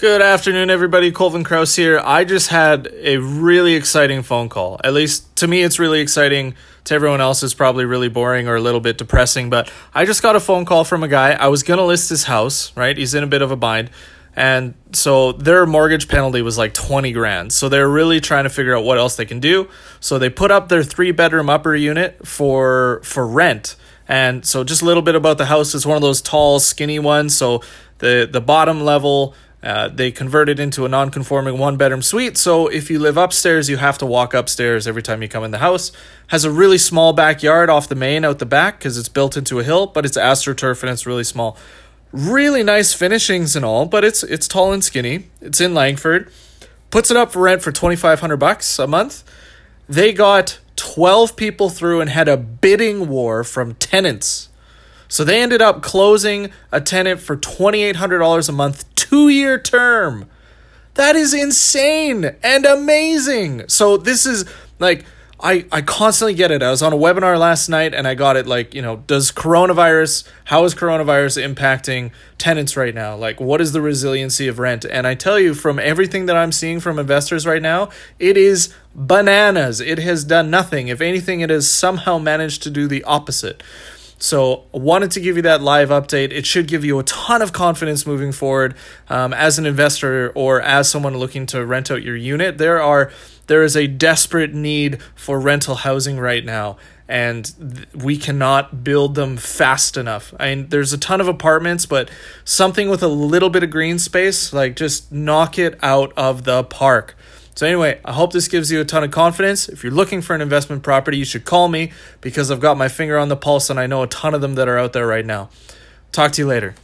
Good afternoon, everybody. Colvin Kraus here. I just had a really exciting phone call. At least to me, it's really exciting. To everyone else, it's probably really boring or a little bit depressing. But I just got a phone call from a guy. I was going to list his house, right? He's in a bit of a bind. And so their mortgage penalty was like 20 grand. So they're really trying to figure out what else they can do. So they put up their three bedroom upper unit for for rent. And so just a little bit about the house. It's one of those tall, skinny ones. So the the bottom level uh, they converted into a non-conforming one-bedroom suite, so if you live upstairs, you have to walk upstairs every time you come in the house. Has a really small backyard off the main out the back because it's built into a hill, but it's astroturf and it's really small. Really nice finishings and all, but it's it's tall and skinny. It's in Langford. Puts it up for rent for twenty five hundred bucks a month. They got twelve people through and had a bidding war from tenants. So they ended up closing a tenant for twenty eight hundred dollars a month two year term. That is insane and amazing. So this is like I, I constantly get it. I was on a webinar last night and I got it like, you know, does coronavirus, how is coronavirus impacting tenants right now? Like, what is the resiliency of rent? And I tell you, from everything that I'm seeing from investors right now, it is bananas. It has done nothing. If anything, it has somehow managed to do the opposite. So, wanted to give you that live update. It should give you a ton of confidence moving forward um, as an investor or as someone looking to rent out your unit. There are there is a desperate need for rental housing right now, and th- we cannot build them fast enough. I mean, there's a ton of apartments, but something with a little bit of green space, like just knock it out of the park. So, anyway, I hope this gives you a ton of confidence. If you're looking for an investment property, you should call me because I've got my finger on the pulse and I know a ton of them that are out there right now. Talk to you later.